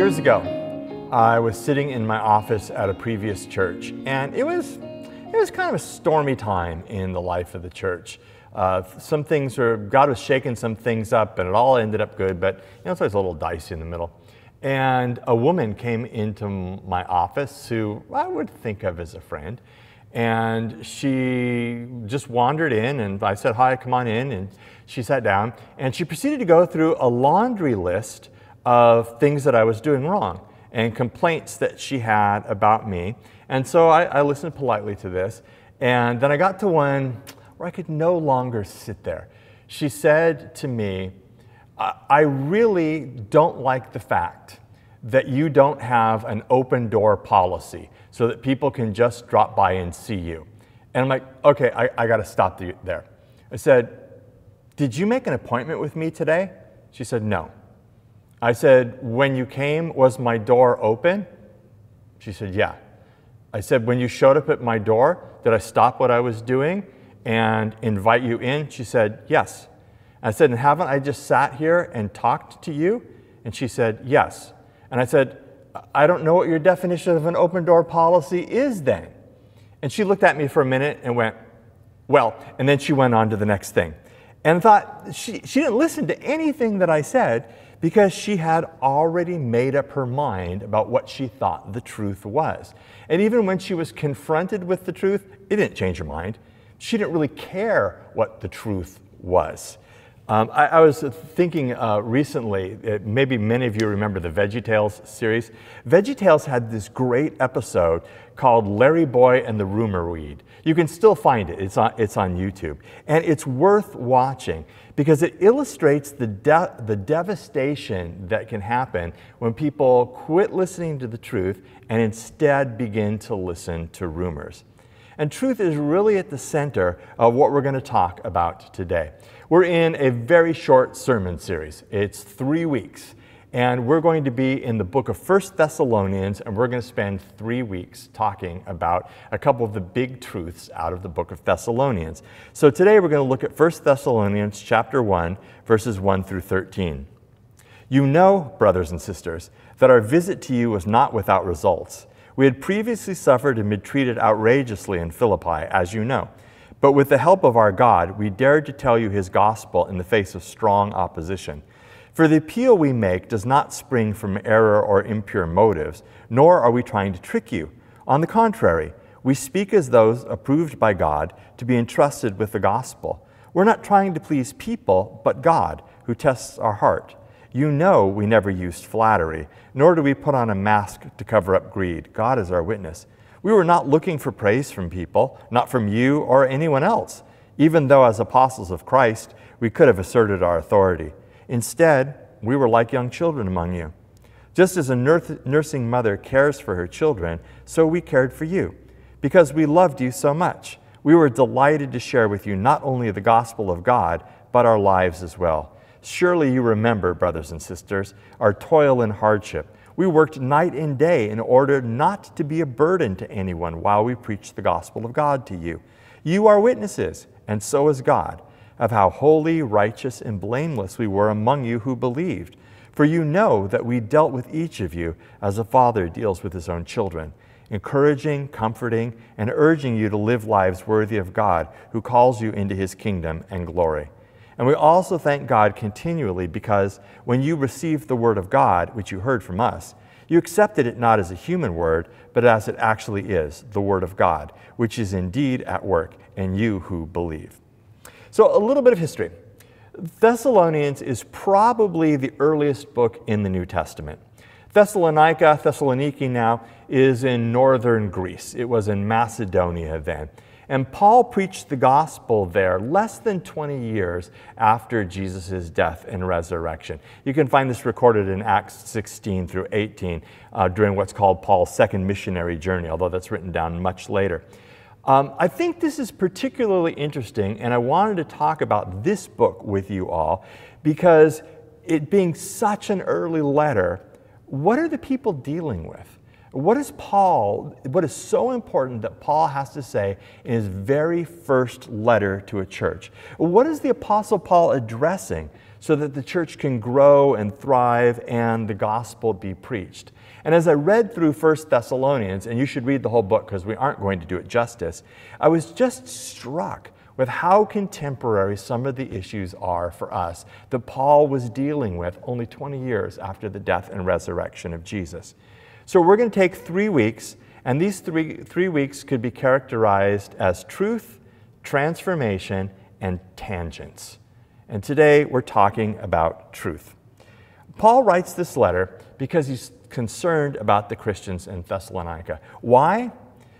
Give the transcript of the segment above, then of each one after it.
Years ago, I was sitting in my office at a previous church, and it was, it was kind of a stormy time in the life of the church. Uh, some things were, God was shaking some things up, and it all ended up good, but you know, it's always a little dicey in the middle. And a woman came into my office who I would think of as a friend. And she just wandered in, and I said, Hi, come on in. And she sat down, and she proceeded to go through a laundry list of things that I was doing wrong and complaints that she had about me. And so I, I, listened politely to this. And then I got to one where I could no longer sit there. She said to me, I really don't like the fact that you don't have an open door policy so that people can just drop by and see you. And I'm like, okay, I, I got to stop the, there. I said, Did you make an appointment with me today? She said, No. I said, When you came, was my door open? She said, Yeah. I said, When you showed up at my door, did I stop what I was doing and invite you in? She said, Yes. I said, And haven't I just sat here and talked to you? And she said, Yes. And I said, I don't know what your definition of an open door policy is then. And she looked at me for a minute and went, Well, and then she went on to the next thing. And I thought, she, she didn't listen to anything that I said because she had already made up her mind about what she thought the truth was. And even when she was confronted with the truth, it didn't change her mind. She didn't really care what the truth was. Um, I, I, was thinking uh, recently, uh, maybe many of you remember the VeggieTales series. VeggieTales had this great episode called Larry Boy and the Rumor Weed. You can still find it, it's on, it's on YouTube. And it's worth watching because it illustrates the, de- the devastation that can happen when people quit listening to the truth and instead begin to listen to rumors. And truth is really at the center of what we're going to talk about today. We're in a very short sermon series. It's three weeks. And we're going to be in the book of First Thessalonians, and we're going to spend three weeks talking about a couple of the big truths out of the book of Thessalonians. So today we're going to look at First Thessalonians chapter 1, verses 1 through 13. You know, brothers and sisters, that our visit to you was not without results. We had previously suffered and been treated outrageously in Philippi, as you know. But with the help of our God, we dared to tell you his gospel in the face of strong opposition. For the appeal we make does not spring from error or impure motives, nor are we trying to trick you. On the contrary, we speak as those approved by God to be entrusted with the gospel. We're not trying to please people, but God, who tests our heart. You know we never used flattery, nor do we put on a mask to cover up greed. God is our witness. We were not looking for praise from people, not from you or anyone else, even though as apostles of Christ we could have asserted our authority. Instead, we were like young children among you. Just as a nursing mother cares for her children, so we cared for you, because we loved you so much. We were delighted to share with you not only the gospel of God, but our lives as well. Surely you remember, brothers and sisters, our toil and hardship we worked night and day in order not to be a burden to anyone while we preached the gospel of God to you. You are witnesses, and so is God, of how holy, righteous, and blameless we were among you who believed. For you know that we dealt with each of you as a father deals with his own children, encouraging, comforting, and urging you to live lives worthy of God, who calls you into his kingdom and glory. And we also thank God continually because when you received the word of God, which you heard from us, you accepted it not as a human word, but as it actually is, the word of God, which is indeed at work in you who believe. So, a little bit of history. Thessalonians is probably the earliest book in the New Testament. Thessalonica, Thessaloniki now, is in northern Greece. It was in Macedonia then. And Paul preached the gospel there less than 20 years after Jesus' death and resurrection. You can find this recorded in Acts 16 through 18 uh, during what's called Paul's second missionary journey, although that's written down much later. Um, I think this is particularly interesting, and I wanted to talk about this book with you all because it being such an early letter, what are the people dealing with? What is Paul, what is so important that Paul has to say in his very first letter to a church? What is the Apostle Paul addressing so that the church can grow and thrive and the gospel be preached? And as I read through 1 Thessalonians, and you should read the whole book because we aren't going to do it justice, I was just struck with how contemporary some of the issues are for us that Paul was dealing with only 20 years after the death and resurrection of Jesus. So we're going to take three weeks, and these three, three weeks could be characterized as truth, transformation, and tangents. And today we're talking about truth. Paul writes this letter because he's concerned about the Christians in Thessalonica. Why?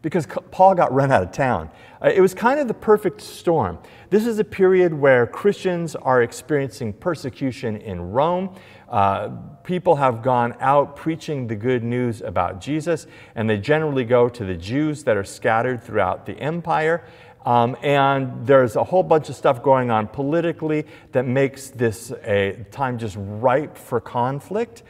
Because Paul got run out of town. Uh, it was kind of the perfect storm. This is a period where Christians are experiencing persecution in Rome. Uh, people have gone out preaching the good news about Jesus, and they generally go to the Jews that are scattered throughout the empire. Um, and there's a whole bunch of stuff going on politically that makes this a time just ripe for conflict.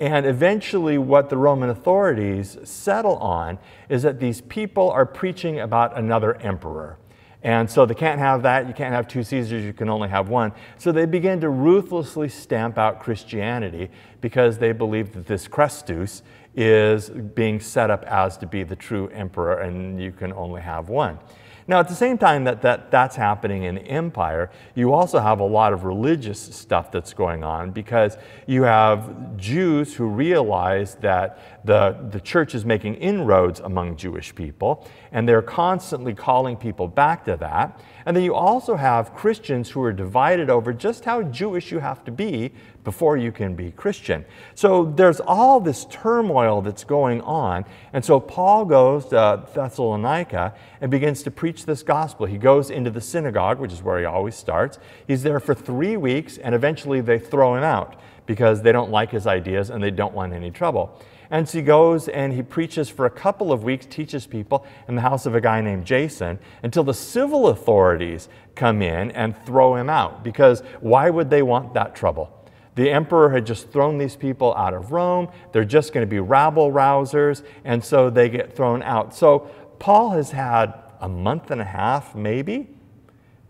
And eventually, what the Roman authorities settle on is that these people are preaching about another emperor. And so they can't have that. You can't have two Caesars, you can only have one. So they begin to ruthlessly stamp out Christianity because they believe that this Christus is being set up as to be the true emperor and you can only have one. Now, at the same time that, that that's happening in empire, you also have a lot of religious stuff that's going on because you have Jews who realize that the, the church is making inroads among Jewish people, and they're constantly calling people back to that. And then you also have Christians who are divided over just how Jewish you have to be before you can be Christian. So there's all this turmoil that's going on. And so Paul goes to Thessalonica and begins to preach this gospel. He goes into the synagogue, which is where he always starts. He's there for three weeks, and eventually they throw him out because they don't like his ideas and they don't want any trouble. And so he goes and he preaches for a couple of weeks, teaches people in the house of a guy named Jason until the civil authorities come in and throw him out. Because why would they want that trouble? The emperor had just thrown these people out of Rome. They're just going to be rabble rousers, and so they get thrown out. So Paul has had a month and a half, maybe,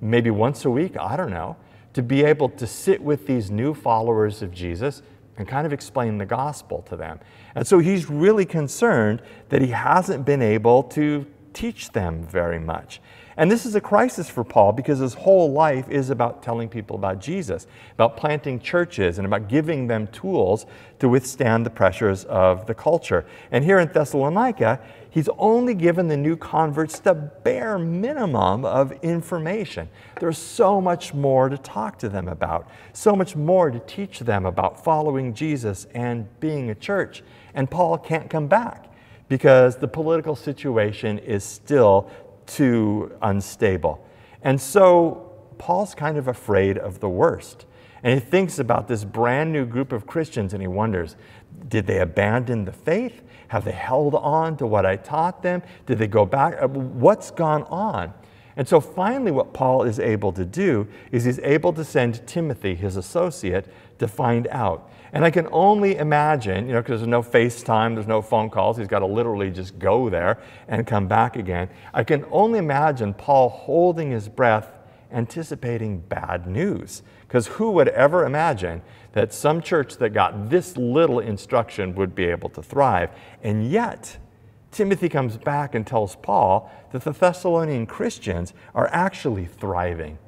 maybe once a week, I don't know, to be able to sit with these new followers of Jesus and kind of explain the gospel to them. And so he's really concerned that he hasn't been able to teach them very much. And this is a crisis for Paul because his whole life is about telling people about Jesus, about planting churches, and about giving them tools to withstand the pressures of the culture. And here in Thessalonica, he's only given the new converts the bare minimum of information. There's so much more to talk to them about, so much more to teach them about following Jesus and being a church. And Paul can't come back because the political situation is still too unstable. And so Paul's kind of afraid of the worst. And he thinks about this brand new group of Christians and he wonders did they abandon the faith? Have they held on to what I taught them? Did they go back? Uh, what's gone on? And so finally, what Paul is able to do is he's able to send Timothy, his associate, to find out. And I can only imagine, you know, because there's no FaceTime, there's no phone calls, he's got to literally just go there and come back again. I can only imagine Paul holding his breath, anticipating bad news. Because who would ever imagine that some church that got this little instruction would be able to thrive? And yet, Timothy comes back and tells Paul that the Thessalonian Christians are actually thriving.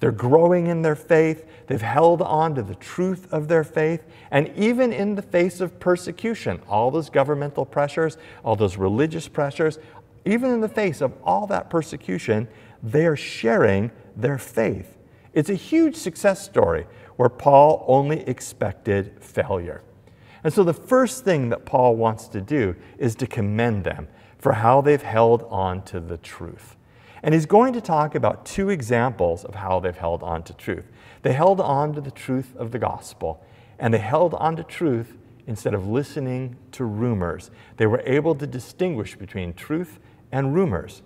They're growing in their faith. They've held on to the truth of their faith. And even in the face of persecution, all those governmental pressures, all those religious pressures, even in the face of all that persecution, they are sharing their faith. It's a huge success story where Paul only expected failure. And so the first thing that Paul wants to do is to commend them for how they've held on to the truth. And he's going to talk about two examples of how they've held on to truth. They held on to the truth of the gospel, and they held on to truth instead of listening to rumors. They were able to distinguish between truth and rumors.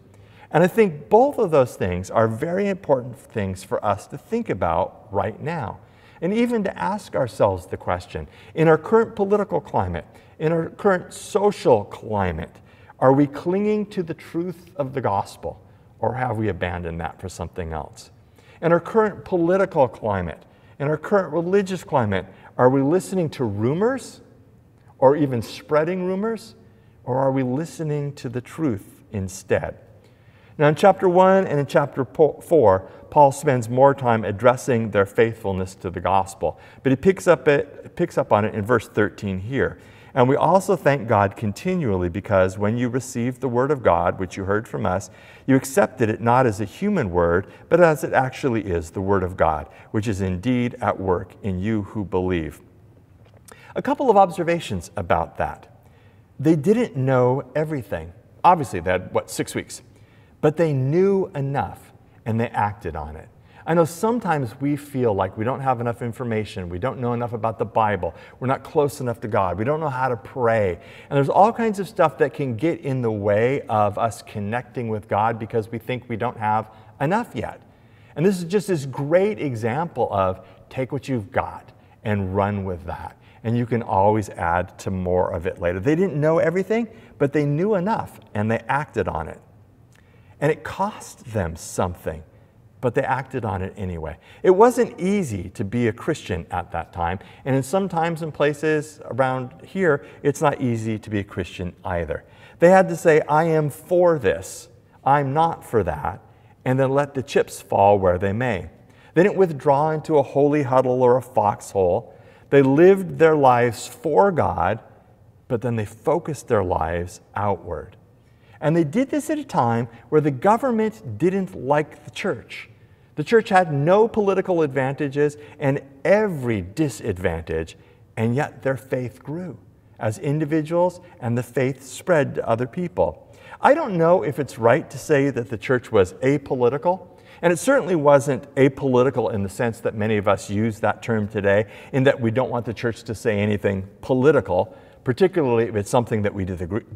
And I think both of those things are very important things for us to think about right now. and even to ask ourselves the question in our current political climate, in our current social climate, are we clinging to the truth of the gospel or have we abandoned that for something else? In our current political climate, in our current religious climate, are we listening to rumors or even spreading rumors? Or are we listening to the truth instead? Now, in chapter 1 and in chapter 4, Paul spends more time addressing their faithfulness to the gospel, but he picks up, it, picks up on it in verse 13 here. And we also thank God continually because when you received the word of God, which you heard from us, you accepted it not as a human word, but as it actually is the word of God, which is indeed at work in you who believe. A couple of observations about that. They didn't know everything. Obviously, they had, what, six weeks. But they knew enough and they acted on it. I know sometimes we feel like we don't have enough information, we don't know enough about the Bible, we're not close enough to God, we don't know how to pray. And there's all kinds of stuff that can get in the way of us connecting with God because we think we don't have enough yet. And this is just this great example of take what you've got and run with that. And you can always add to more of it later. They didn't know everything, but they knew enough and they acted on it. And it cost them something but they acted on it anyway. It wasn't easy to be a Christian at that time, and in some times and places around here, it's not easy to be a Christian either. They had to say, I am for this, I'm not for that, and then let the chips fall where they may. They didn't withdraw into a holy huddle or a foxhole. They lived their lives for God, but then they focused their lives outward. And they did this at a time where the government didn't like the church. The church had no political advantages and every disadvantage, and yet their faith grew as individuals and the faith spread to other people. I don't know if it's right to say that the church was apolitical, and it certainly wasn't apolitical in the sense that many of us use that term today, in that we don't want the church to say anything political, particularly if it's something that we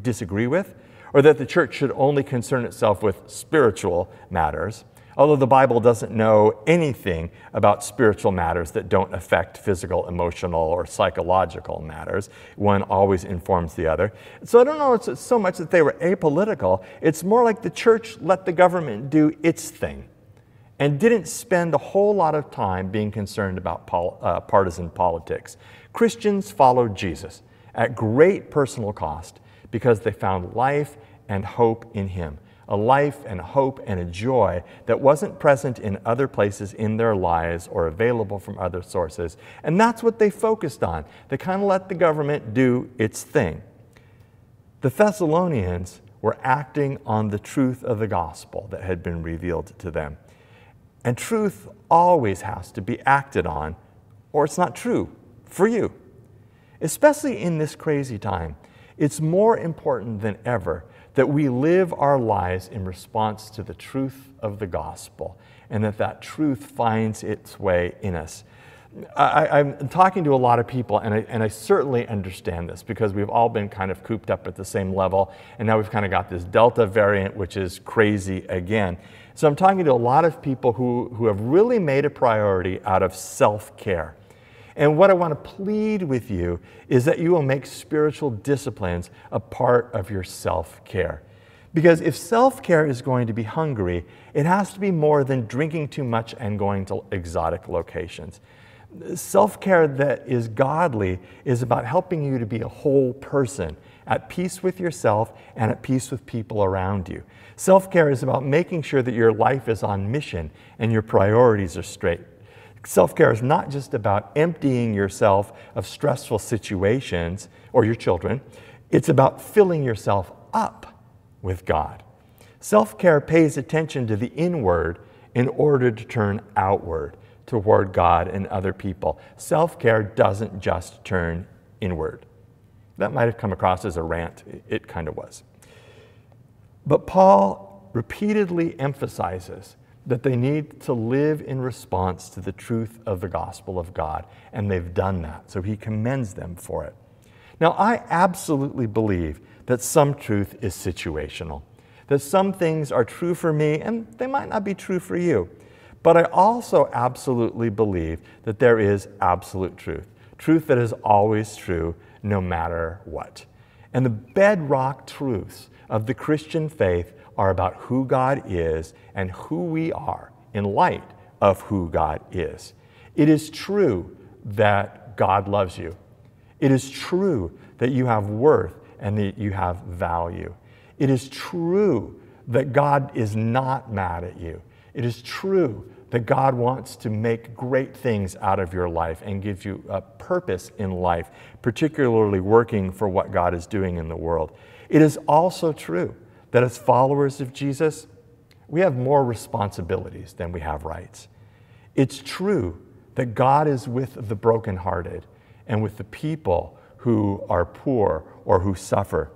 disagree with, or that the church should only concern itself with spiritual matters. Although the Bible doesn't know anything about spiritual matters that don't affect physical, emotional, or psychological matters, one always informs the other. So I don't know it's so much that they were apolitical, it's more like the church let the government do its thing and didn't spend a whole lot of time being concerned about pol uh, partisan politics. Christians followed Jesus at great personal cost because they found life and hope in Him a life and hope and a joy that wasn't present in other places in their lives or available from other sources. And that's what they focused on. They kind of let the government do its thing. The Thessalonians were acting on the truth of the gospel that had been revealed to them. And truth always has to be acted on, or it's not true for you. Especially in this crazy time, it's more important than ever that we live our lives in response to the truth of the gospel and that that truth finds its way in us. I, am talking to a lot of people, and I, and I certainly understand this because we've all been kind of cooped up at the same level, and now we've kind of got this Delta variant, which is crazy again. So I'm talking to a lot of people who, who have really made a priority out of self care. And what I want to plead with you is that you will make spiritual disciplines a part of your self care. Because if self care is going to be hungry, it has to be more than drinking too much and going to exotic locations. Self care that is godly is about helping you to be a whole person, at peace with yourself and at peace with people around you. Self care is about making sure that your life is on mission and your priorities are straight. Self care is not just about emptying yourself of stressful situations or your children, it's about filling yourself up with God. Self care pays attention to the inward in order to turn outward toward God and other people. Self care doesn't just turn inward. That might have come across as a rant, it kind of was. But Paul repeatedly emphasizes that they need to live in response to the truth of the gospel of God, and they've done that. So he commends them for it. Now, I absolutely believe that some truth is situational, that some things are true for me and they might not be true for you. But I also absolutely believe that there is absolute truth, truth that is always true no matter what. And the bedrock truths of the Christian faith are about who God is and who we are in light of who God is. It is true that God loves you. It is true that you have worth and that you have value. It is true that God is not mad at you. It is true that God wants to make great things out of your life and give you a purpose in life, particularly working for what God is doing in the world. It is also true that as followers of Jesus, we have more responsibilities than we have rights. It's true that God is with the brokenhearted and with the people who are poor or who suffer.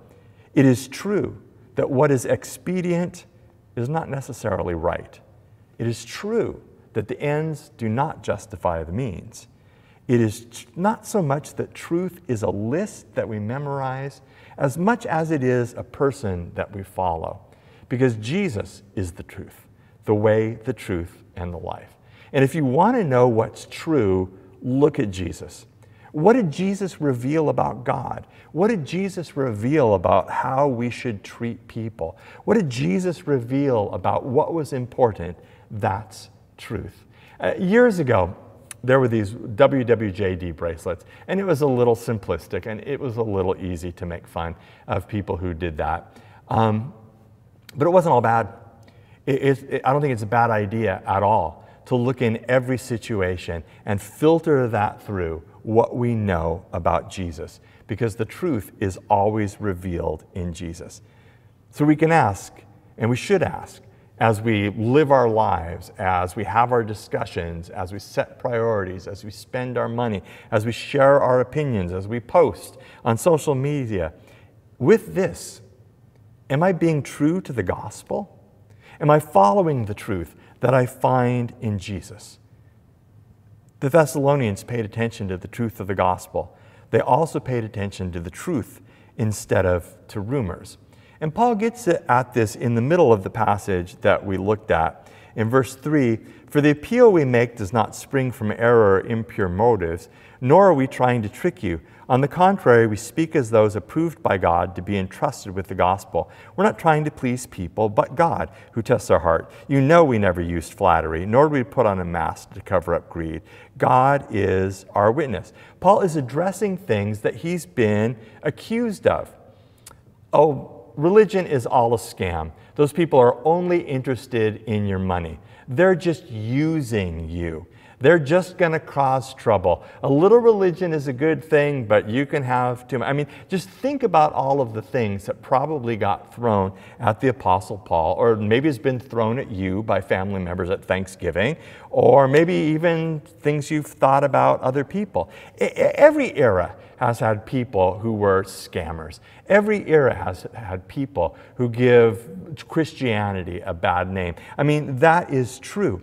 It is true that what is expedient is not necessarily right. It is true that the ends do not justify the means. It is not so much that truth is a list that we memorize as much as it is a person that we follow. Because Jesus is the truth, the way, the truth, and the life. And if you want to know what's true, look at Jesus. What did Jesus reveal about God? What did Jesus reveal about how we should treat people? What did Jesus reveal about what was important? That's truth. Uh, years ago, there were these WWJD bracelets, and it was a little simplistic and it was a little easy to make fun of people who did that. Um, but it wasn't all bad. It, it, I don't think it's a bad idea at all to look in every situation and filter that through what we know about Jesus, because the truth is always revealed in Jesus. So we can ask, and we should ask, as we live our lives, as we have our discussions, as we set priorities, as we spend our money, as we share our opinions, as we post on social media, with this, am I being true to the gospel? Am I following the truth that I find in Jesus? The Thessalonians paid attention to the truth of the gospel. They also paid attention to the truth instead of to rumors. And Paul gets at this in the middle of the passage that we looked at. In verse 3, for the appeal we make does not spring from error or impure motives, nor are we trying to trick you. On the contrary, we speak as those approved by God to be entrusted with the gospel. We're not trying to please people, but God, who tests our heart. You know we never used flattery, nor do we put on a mask to cover up greed. God is our witness. Paul is addressing things that he's been accused of. Oh, religion is all a scam. Those people are only interested in your money. They're just using you. They're just going to cause trouble. A little religion is a good thing, but you can have too much. I mean, just think about all of the things that probably got thrown at the Apostle Paul, or maybe has been thrown at you by family members at Thanksgiving, or maybe even things you've thought about other people. Every era has had people who were scammers. Every era has had people who give Christianity a bad name. I mean, that is true.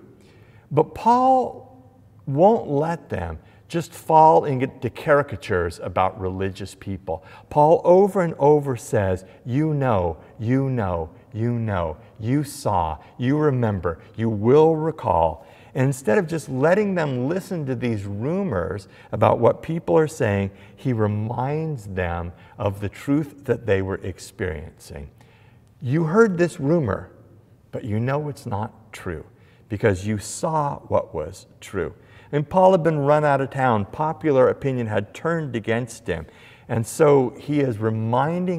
But Paul won't let them just fall into caricatures about religious people. Paul over and over says, You know, you know, you know, you saw, you remember, you will recall. And instead of just letting them listen to these rumors about what people are saying, he reminds them of the truth that they were experiencing. You heard this rumor, but you know it's not true because you saw what was true. And Paul had been run out of town. Popular opinion had turned against him. And so he is reminding